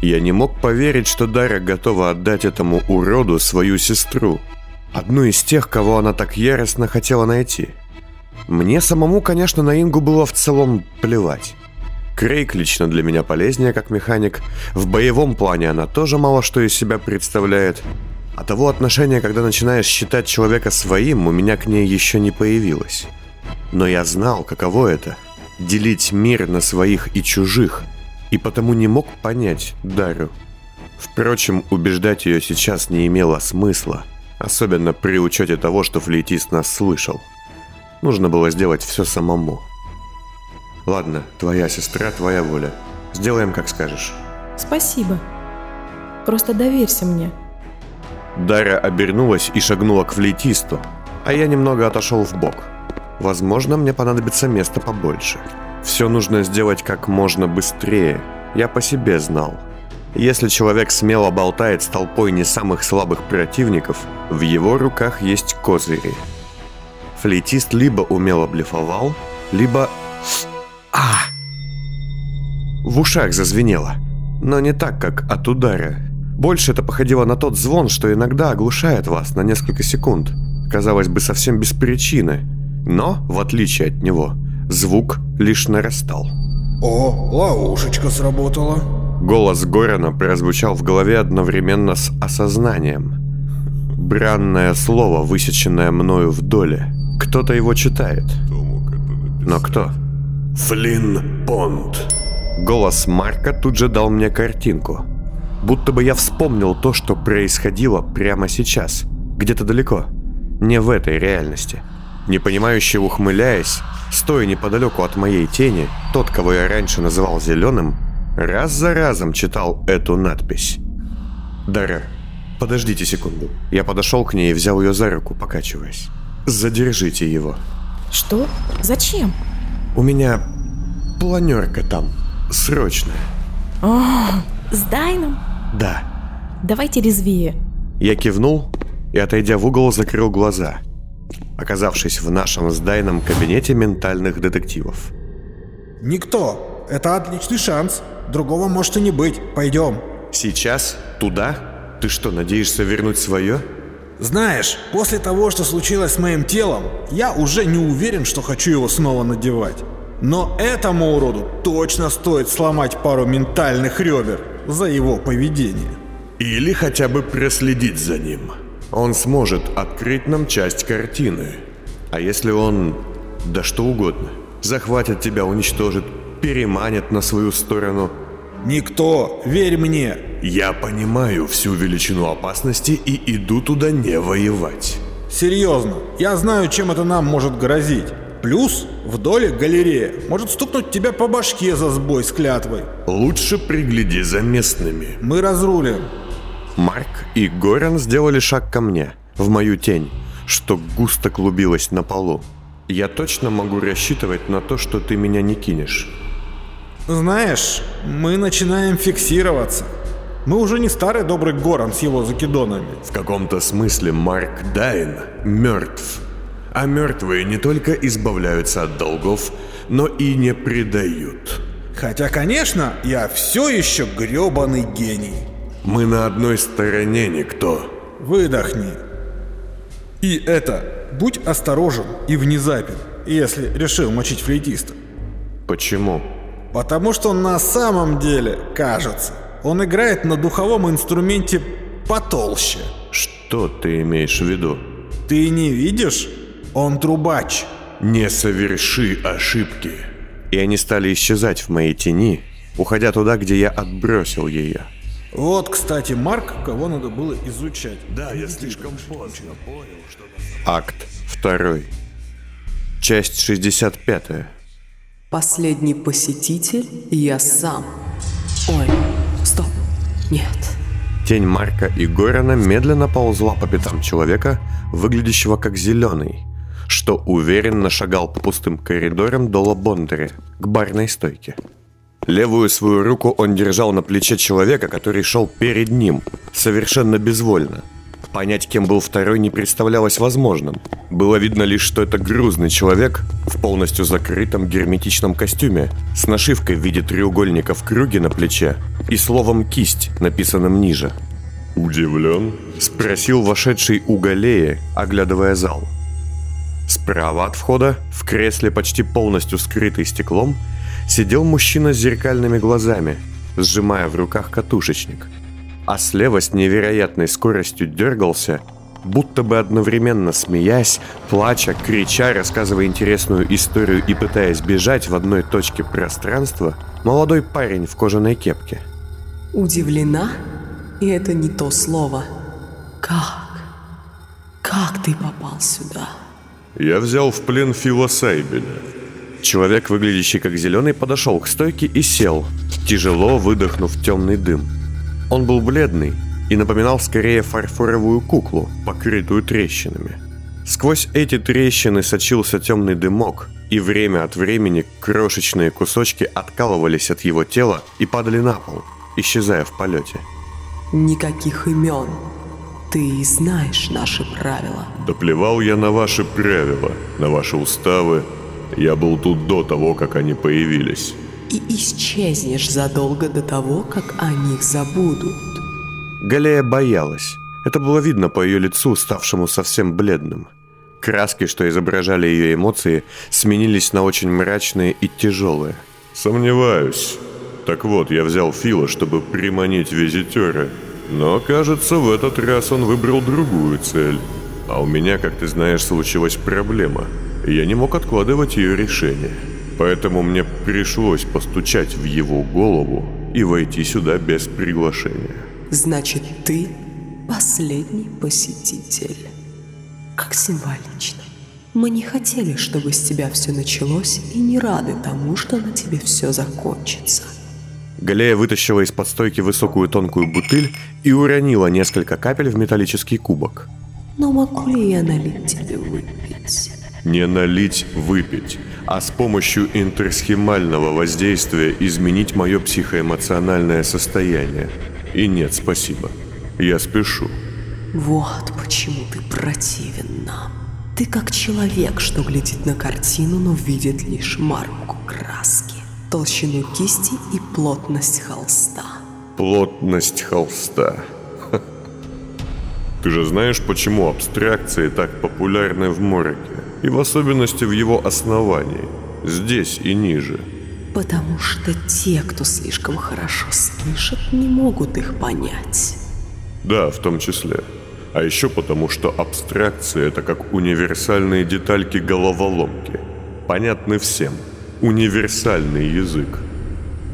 Я не мог поверить, что Дарья готова отдать этому уроду свою сестру. Одну из тех, кого она так яростно хотела найти. Мне самому, конечно, на Ингу было в целом плевать. Крейг лично для меня полезнее как механик. В боевом плане она тоже мало что из себя представляет. А того отношения, когда начинаешь считать человека своим, у меня к ней еще не появилось. Но я знал, каково это – делить мир на своих и чужих, и потому не мог понять Дарю. Впрочем, убеждать ее сейчас не имело смысла, особенно при учете того, что флейтист нас слышал. Нужно было сделать все самому. Ладно, твоя сестра, твоя воля. Сделаем, как скажешь. Спасибо. Просто доверься мне. Дарья обернулась и шагнула к флейтисту, а я немного отошел в бок. Возможно, мне понадобится место побольше. Все нужно сделать как можно быстрее. Я по себе знал. Если человек смело болтает с толпой не самых слабых противников, в его руках есть козыри. Флейтист либо умело блефовал, либо... А! В ушах зазвенело. Но не так, как от удара. Больше это походило на тот звон, что иногда оглушает вас на несколько секунд. Казалось бы, совсем без причины. Но, в отличие от него, звук лишь нарастал. О, ловушечка сработала. Голос Горана прозвучал в голове одновременно с осознанием. Бранное слово, высеченное мною в доле. Кто-то его читает. Но кто? Флинн Понд. Голос Марка тут же дал мне картинку. Будто бы я вспомнил то, что происходило прямо сейчас. Где-то далеко. Не в этой реальности. Непонимающе ухмыляясь, стоя неподалеку от моей тени, тот, кого я раньше называл зеленым, раз за разом читал эту надпись. «Дара, подождите секунду». Я подошел к ней и взял ее за руку, покачиваясь. «Задержите его». Что? Зачем? «У меня планерка там, срочная». О, с Дайном? «Да». Давайте резвее. Я кивнул и, отойдя в угол, закрыл глаза, оказавшись в нашем с Дайном кабинете ментальных детективов. Никто. Это отличный шанс. Другого может и не быть. Пойдем. «Сейчас? Туда? Ты что, надеешься вернуть свое?» Знаешь, после того, что случилось с моим телом, я уже не уверен, что хочу его снова надевать. Но этому уроду точно стоит сломать пару ментальных ребер за его поведение. Или хотя бы проследить за ним. Он сможет открыть нам часть картины. А если он... да что угодно. Захватит тебя, уничтожит, переманит на свою сторону. Никто, верь мне, Я понимаю всю величину опасности и иду туда не воевать. Серьезно, я знаю, чем это нам может грозить. Плюс в доле галерея может стукнуть тебя по башке за сбой с клятвой. Лучше пригляди за местными. Мы разрулим. Марк и Горан сделали шаг ко мне, в мою тень, что густо клубилась на полу. Я точно могу рассчитывать на то, что ты меня не кинешь. Знаешь, мы начинаем фиксироваться. Мы уже не старый добрый Горан с его закидонами. В каком-то смысле Марк Дайн мертв. А мертвые не только избавляются от долгов, но и не предают. Хотя, конечно, я все еще гребаный гений. Мы на одной стороне никто. Выдохни. И это, будь осторожен и внезапен, если решил мочить флейтиста. Почему? Потому что на самом деле, кажется, он играет на духовом инструменте потолще. Что ты имеешь в виду? Ты не видишь? Он трубач. Не соверши ошибки. И они стали исчезать в моей тени, уходя туда, где я отбросил ее. Вот, кстати, Марк, кого надо было изучать. Да, я слишком поздно понял, что... Акт 2. Часть 65. Последний посетитель я сам. Ой, стоп. Нет. Тень Марка и Горана медленно ползла по пятам человека, выглядящего как зеленый, что уверенно шагал по пустым коридорам до Бондаря к барной стойке. Левую свою руку он держал на плече человека, который шел перед ним, совершенно безвольно. Понять, кем был второй, не представлялось возможным. Было видно лишь, что это грузный человек в полностью закрытом герметичном костюме, с нашивкой в виде треугольника в круге на плече и словом «кисть», написанным ниже. «Удивлен?» – спросил вошедший у Галея, оглядывая зал. Справа от входа, в кресле почти полностью скрытый стеклом, сидел мужчина с зеркальными глазами, сжимая в руках катушечник. А слева с невероятной скоростью дергался – будто бы одновременно смеясь, плача, крича, рассказывая интересную историю и пытаясь бежать в одной точке пространства, молодой парень в кожаной кепке. Удивлена? И это не то слово. Как? Как ты попал сюда? Я взял в плен Фила Сайбеля. Человек, выглядящий как зеленый, подошел к стойке и сел, тяжело выдохнув темный дым. Он был бледный, и напоминал скорее фарфоровую куклу, покрытую трещинами. Сквозь эти трещины сочился темный дымок, и время от времени крошечные кусочки откалывались от его тела и падали на пол, исчезая в полете. Никаких имен. Ты знаешь наши правила. Да плевал я на ваши правила, на ваши уставы. Я был тут до того, как они появились. И исчезнешь задолго до того, как о них забудут. Галея боялась. Это было видно по ее лицу, ставшему совсем бледным. Краски, что изображали ее эмоции, сменились на очень мрачные и тяжелые. «Сомневаюсь. Так вот, я взял Фила, чтобы приманить визитера. Но, кажется, в этот раз он выбрал другую цель. А у меня, как ты знаешь, случилась проблема. Я не мог откладывать ее решение. Поэтому мне пришлось постучать в его голову и войти сюда без приглашения. Значит, ты последний посетитель. Как символично. Мы не хотели, чтобы с тебя все началось, и не рады тому, что на тебе все закончится. Галея вытащила из-под стойки высокую тонкую бутыль и уронила несколько капель в металлический кубок. Но могу ли я налить тебе выпить? Не налить выпить, а с помощью интерсхемального воздействия изменить мое психоэмоциональное состояние – и нет, спасибо. Я спешу. Вот почему ты противен нам. Ты как человек, что глядит на картину, но видит лишь марку краски, толщину кисти и плотность холста. Плотность холста. Ты же знаешь, почему абстракции так популярны в Мороке, и в особенности в его основании, здесь и ниже – Потому что те, кто слишком хорошо слышит, не могут их понять. Да, в том числе. А еще потому, что абстракции – это как универсальные детальки головоломки. Понятны всем. Универсальный язык.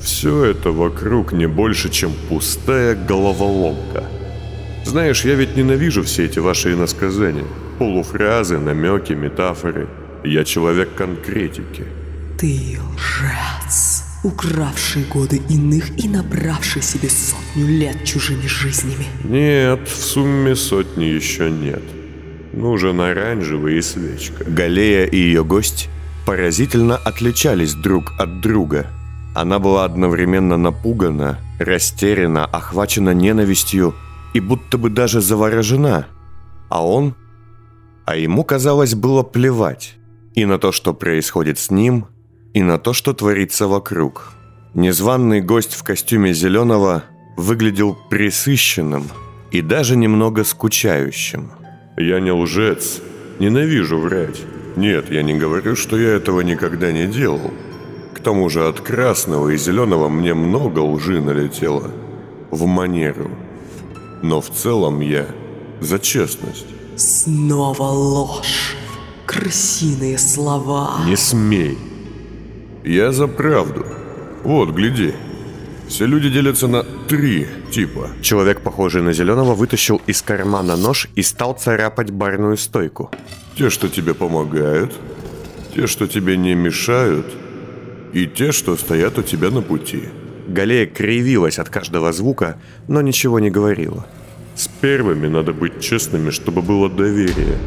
Все это вокруг не больше, чем пустая головоломка. Знаешь, я ведь ненавижу все эти ваши иносказания. Полуфразы, намеки, метафоры. Я человек конкретики. Ты лжец, укравший годы иных и набравший себе сотню лет чужими жизнями. Нет, в сумме сотни еще нет. Нужен оранжевый и свечка. Галея и ее гость поразительно отличались друг от друга. Она была одновременно напугана, растеряна, охвачена ненавистью и будто бы даже заворожена. А он... А ему, казалось, было плевать и на то, что происходит с ним, и на то, что творится вокруг. Незваный гость в костюме зеленого выглядел присыщенным и даже немного скучающим. «Я не лжец. Ненавижу врать. Нет, я не говорю, что я этого никогда не делал. К тому же от красного и зеленого мне много лжи налетело. В манеру. Но в целом я за честность». «Снова ложь. Крысиные слова». «Не смей. Я за правду. Вот, гляди. Все люди делятся на три типа. Человек, похожий на зеленого, вытащил из кармана нож и стал царапать барную стойку. Те, что тебе помогают, те, что тебе не мешают, и те, что стоят у тебя на пути. Галея кривилась от каждого звука, но ничего не говорила. С первыми надо быть честными, чтобы было доверие.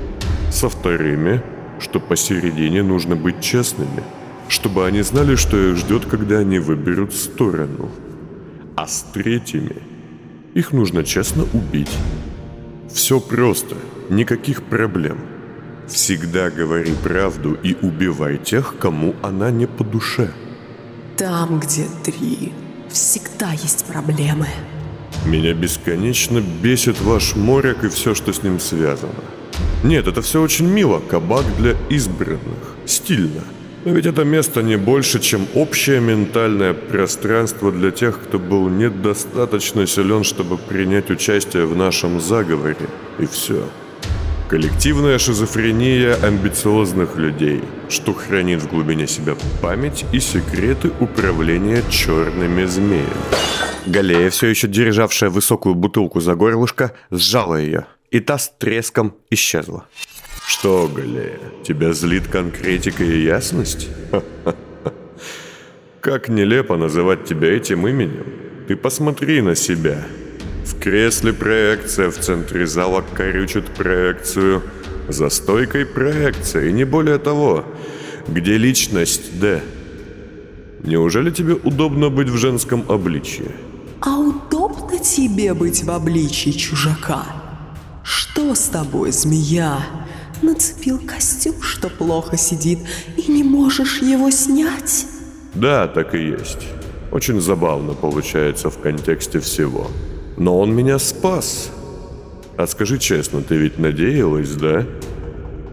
Со вторыми, что посередине нужно быть честными – чтобы они знали, что их ждет, когда они выберут сторону. А с третьими их нужно честно убить. Все просто, никаких проблем. Всегда говори правду и убивай тех, кому она не по душе. Там, где три, Всегда есть проблемы. Меня бесконечно бесит ваш моряк и все, что с ним связано. Нет, это все очень мило, кабак для избранных, стильно. Но ведь это место не больше, чем общее ментальное пространство для тех, кто был недостаточно силен, чтобы принять участие в нашем заговоре. И все. Коллективная шизофрения амбициозных людей, что хранит в глубине себя память и секреты управления черными змеями. Галея, все еще державшая высокую бутылку за горлышко, сжала ее, и та с треском исчезла. Что, Галея, тебя злит конкретика и ясность? Как нелепо называть тебя этим именем. Ты посмотри на себя. В кресле проекция, в центре зала корючит проекцию. За стойкой проекция, и не более того. Где личность, Д? Неужели тебе удобно быть в женском обличье? А удобно тебе быть в обличии чужака? Что с тобой, змея? Нацепил костюм, что плохо сидит, и не можешь его снять? Да, так и есть. Очень забавно получается в контексте всего. Но он меня спас. А скажи честно, ты ведь надеялась, да?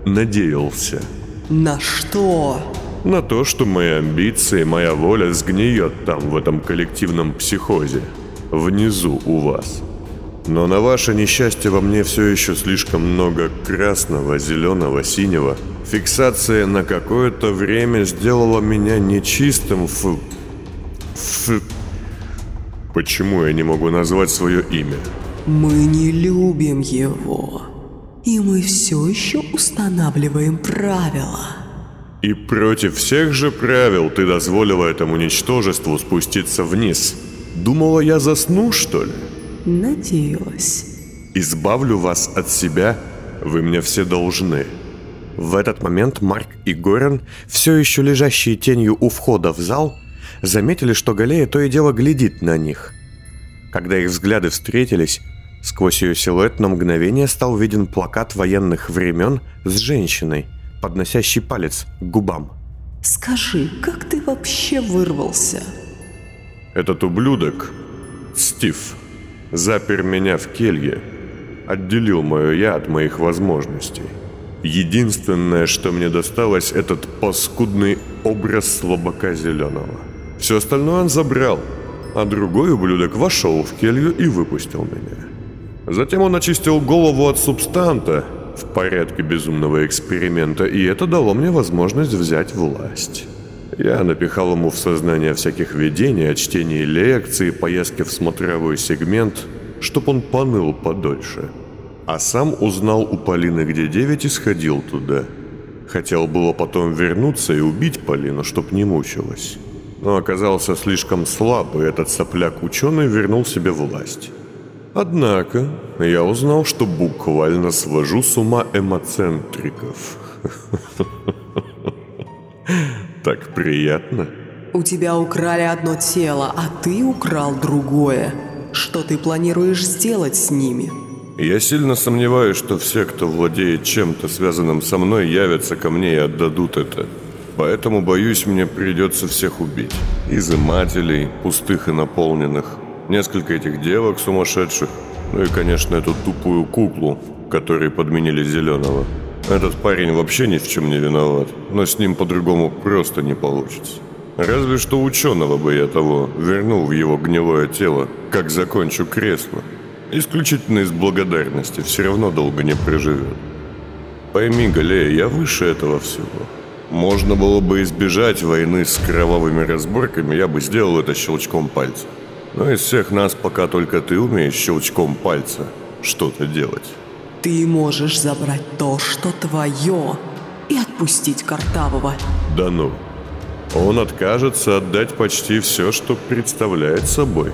Надеялся. На что? На то, что мои амбиции, моя воля сгниет там, в этом коллективном психозе. Внизу у вас. Но на ваше несчастье во мне все еще слишком много красного, зеленого, синего. Фиксация на какое-то время сделала меня нечистым в... в... Почему я не могу назвать свое имя? Мы не любим его. И мы все еще устанавливаем правила. И против всех же правил ты дозволила этому ничтожеству спуститься вниз. Думала, я засну, что ли? Надеялась. Избавлю вас от себя, вы мне все должны. В этот момент Марк и Горен, все еще лежащие тенью у входа в зал, заметили, что Галея то и дело глядит на них. Когда их взгляды встретились, сквозь ее силуэт на мгновение стал виден плакат военных времен с женщиной, подносящей палец к губам. Скажи, как ты вообще вырвался? Этот ублюдок, Стив, запер меня в келье, отделил мое «я» от моих возможностей. Единственное, что мне досталось, этот паскудный образ слабака зеленого. Все остальное он забрал, а другой ублюдок вошел в келью и выпустил меня. Затем он очистил голову от субстанта в порядке безумного эксперимента, и это дало мне возможность взять власть. Я напихал ему в сознание всяких видений, от чтения лекций, поездки в смотровой сегмент, чтоб он поныл подольше. А сам узнал у Полины, где девять, и сходил туда. Хотел было потом вернуться и убить Полину, чтоб не мучилась. Но оказался слишком слаб, и этот сопляк-ученый вернул себе власть. Однако, я узнал, что буквально свожу с ума эмоцентриков. Так приятно. У тебя украли одно тело, а ты украл другое. Что ты планируешь сделать с ними? Я сильно сомневаюсь, что все, кто владеет чем-то связанным со мной, явятся ко мне и отдадут это. Поэтому, боюсь, мне придется всех убить. Изымателей, пустых и наполненных. Несколько этих девок сумасшедших. Ну и, конечно, эту тупую куклу, которой подменили зеленого. Этот парень вообще ни в чем не виноват, но с ним по-другому просто не получится. Разве что ученого бы я того вернул в его гнилое тело, как закончу кресло. Исключительно из благодарности, все равно долго не проживет. Пойми, Галея, я выше этого всего. Можно было бы избежать войны с кровавыми разборками, я бы сделал это щелчком пальца. Но из всех нас пока только ты умеешь щелчком пальца что-то делать. Ты можешь забрать то, что твое, и отпустить Картавого. Да ну. Он откажется отдать почти все, что представляет собой.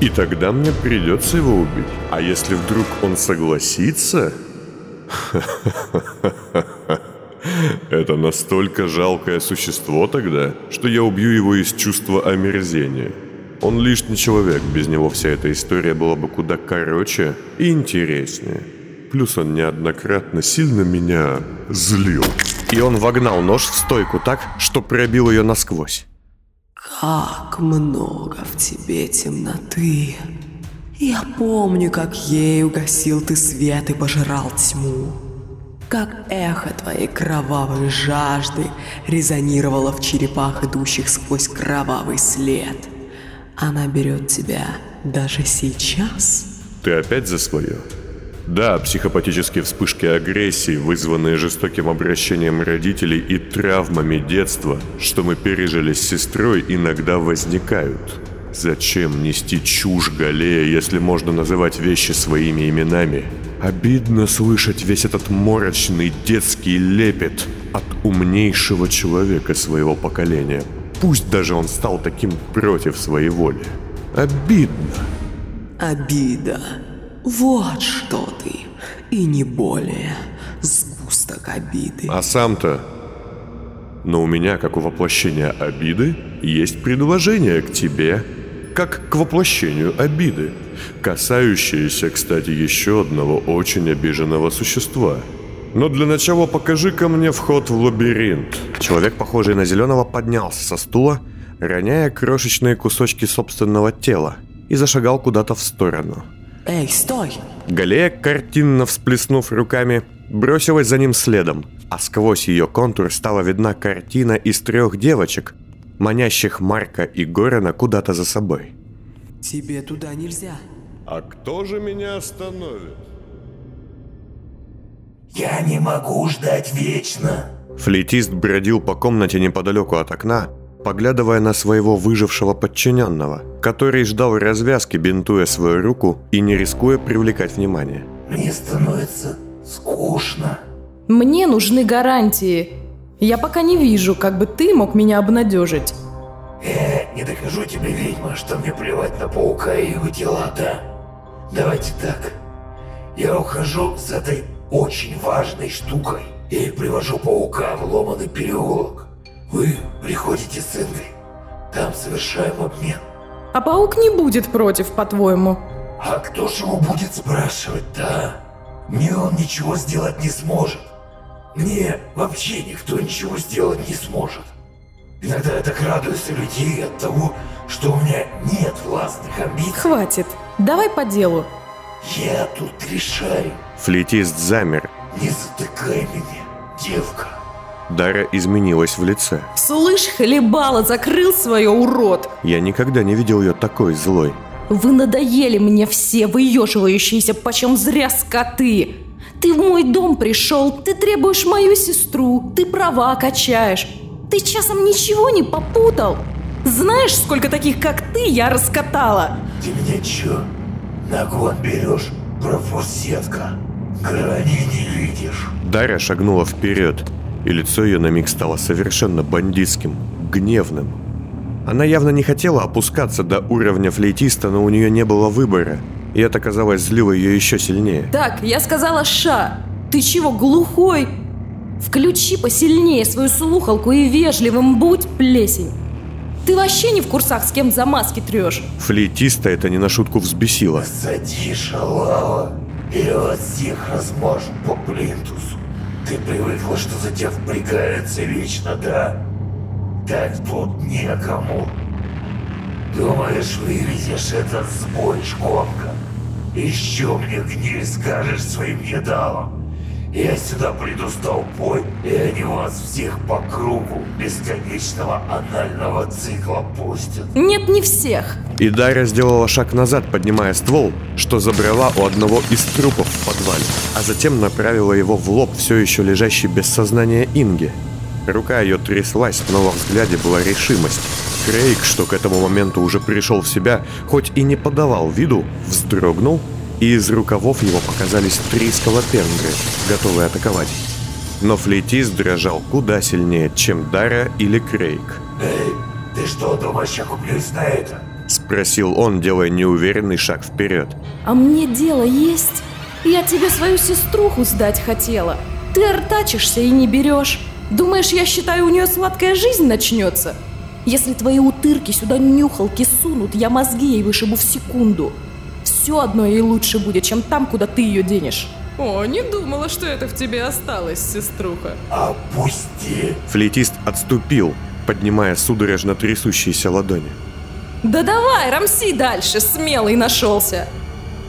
И тогда мне придется его убить. А если вдруг он согласится... Это настолько жалкое существо тогда, что я убью его из чувства омерзения. Он лишний человек, без него вся эта история была бы куда короче и интереснее. Плюс он неоднократно сильно меня злил. И он вогнал нож в стойку так, что пробил ее насквозь. Как много в тебе темноты. Я помню, как ей угасил ты свет и пожирал тьму. Как эхо твоей кровавой жажды резонировало в черепах, идущих сквозь кровавый след. Она берет тебя даже сейчас. Ты опять за свое? Да, психопатические вспышки агрессии, вызванные жестоким обращением родителей и травмами детства, что мы пережили с сестрой, иногда возникают. Зачем нести чушь Галея, если можно называть вещи своими именами? Обидно слышать весь этот морочный детский лепет от умнейшего человека своего поколения. Пусть даже он стал таким против своей воли. Обидно. Обида. Вот что ты. И не более. Сгусток обиды. А сам-то... Но у меня, как у воплощения обиды, есть предложение к тебе, как к воплощению обиды, касающееся, кстати, еще одного очень обиженного существа. Но для начала покажи-ка мне вход в лабиринт. Человек, похожий на зеленого, поднялся со стула, роняя крошечные кусочки собственного тела, и зашагал куда-то в сторону – «Эй, стой!» Галея, картинно всплеснув руками, бросилась за ним следом, а сквозь ее контур стала видна картина из трех девочек, манящих Марка и Горена куда-то за собой. «Тебе туда нельзя!» «А кто же меня остановит?» «Я не могу ждать вечно!» Флейтист бродил по комнате неподалеку от окна, поглядывая на своего выжившего подчиненного, который ждал развязки, бинтуя свою руку и не рискуя привлекать внимание. «Мне становится скучно». Мне нужны гарантии. Я пока не вижу, как бы ты мог меня обнадежить. Э, не докажу тебе, ведьма, что мне плевать на паука и его дела, да? Давайте так. Я ухожу с этой очень важной штукой и привожу паука в ломаный переулок. Вы приходите с Ингой. Там совершаем обмен. А паук не будет против, по-твоему? А кто же его будет спрашивать, да? Мне он ничего сделать не сможет. Мне вообще никто ничего сделать не сможет. Иногда я так радуюсь людей от того, что у меня нет властных амбиций. Хватит. Давай по делу. Я тут решаю. Флетист замер. Не затыкай меня, девка. Дара изменилась в лице. Слышь, хлебала, закрыл свое, урод! Я никогда не видел ее такой злой. Вы надоели мне все, выеживающиеся, почем зря скоты! Ты в мой дом пришел, ты требуешь мою сестру, ты права качаешь. Ты часом ничего не попутал? Знаешь, сколько таких, как ты, я раскатала? Ты меня чё, на гон берешь, профурсетка? Грани не видишь. Дарья шагнула вперед и лицо ее на миг стало совершенно бандитским, гневным. Она явно не хотела опускаться до уровня флейтиста, но у нее не было выбора, и это, казалось, злило ее еще сильнее. Так, я сказала «ша». Ты чего, глухой? Включи посильнее свою слухалку и вежливым будь, плесень. Ты вообще не в курсах, с кем за маски трешь? Флейтиста это не на шутку взбесило. Сади, шалава, и вас всех размажу по плинтусу. Ты привыкла, что за тебя впрягается вечно, да? Так тут некому. Думаешь, вывезешь этот сбой, шконка? Еще мне гниль скажешь своим едалом. Я сюда приду с толпой, и они вас всех по кругу бесконечного анального цикла пустят. Нет, не всех. И Дарья сделала шаг назад, поднимая ствол, что забрала у одного из трупов в подвале, а затем направила его в лоб все еще лежащий без сознания Инги. Рука ее тряслась, но во взгляде была решимость. Крейг, что к этому моменту уже пришел в себя, хоть и не подавал виду, вздрогнул и из рукавов его показались три скалопендры, готовые атаковать. Но флейтист дрожал куда сильнее, чем Дара или Крейг. «Эй, ты что, думаешь, я куплюсь на это?» Спросил он, делая неуверенный шаг вперед. «А мне дело есть? Я тебе свою сеструху сдать хотела. Ты артачишься и не берешь. Думаешь, я считаю, у нее сладкая жизнь начнется? Если твои утырки сюда нюхалки сунут, я мозги ей вышибу в секунду все одно ей лучше будет, чем там, куда ты ее денешь. О, не думала, что это в тебе осталось, сеструха. Опусти. Флейтист отступил, поднимая судорожно трясущиеся ладони. Да давай, рамси дальше, смелый нашелся.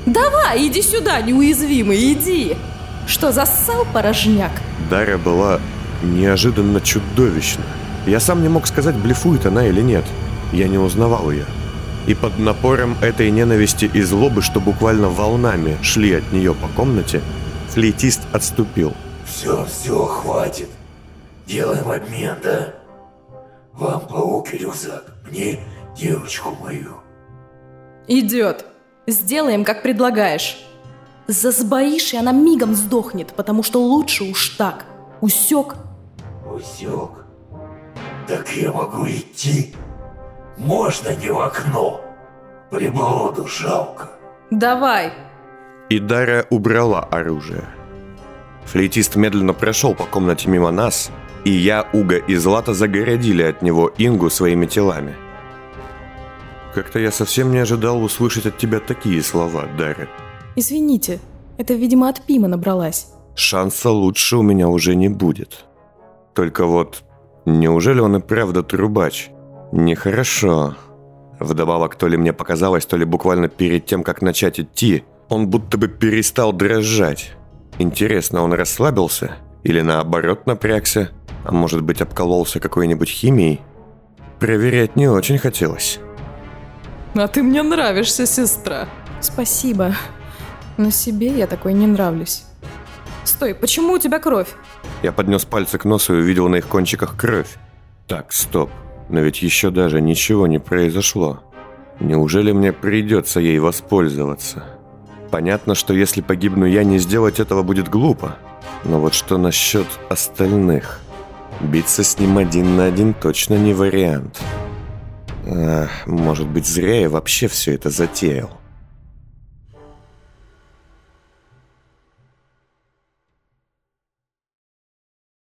Давай, иди сюда, неуязвимый, иди. Что, зассал порожняк? Дарья была неожиданно чудовищна. Я сам не мог сказать, блефует она или нет. Я не узнавал ее. И под напором этой ненависти и злобы, что буквально волнами шли от нее по комнате, флейтист отступил. Все, все, хватит. Делаем обмен, да? Вам паук и рюкзак, мне девочку мою. Идет. Сделаем, как предлагаешь. Засбоишь, и она мигом сдохнет, потому что лучше уж так. Усек? Усек. Так я могу идти? Можно не в окно. Приблуду жалко. Давай. И Дарья убрала оружие. Флейтист медленно прошел по комнате мимо нас, и я, Уга и Злата загородили от него Ингу своими телами. Как-то я совсем не ожидал услышать от тебя такие слова, Дарья. Извините, это, видимо, от Пима набралась. Шанса лучше у меня уже не будет. Только вот, неужели он и правда трубач? Нехорошо. Вдобавок, то ли мне показалось, то ли буквально перед тем, как начать идти, он будто бы перестал дрожать. Интересно, он расслабился? Или наоборот напрягся? А может быть, обкололся какой-нибудь химией? Проверять не очень хотелось. А ты мне нравишься, сестра. Спасибо. Но себе я такой не нравлюсь. Стой, почему у тебя кровь? Я поднес пальцы к носу и увидел на их кончиках кровь. Так, стоп. Но ведь еще даже ничего не произошло. Неужели мне придется ей воспользоваться? Понятно, что если погибну я, не сделать этого будет глупо. Но вот что насчет остальных? Биться с ним один на один точно не вариант. Ах, может быть, зря я вообще все это затеял.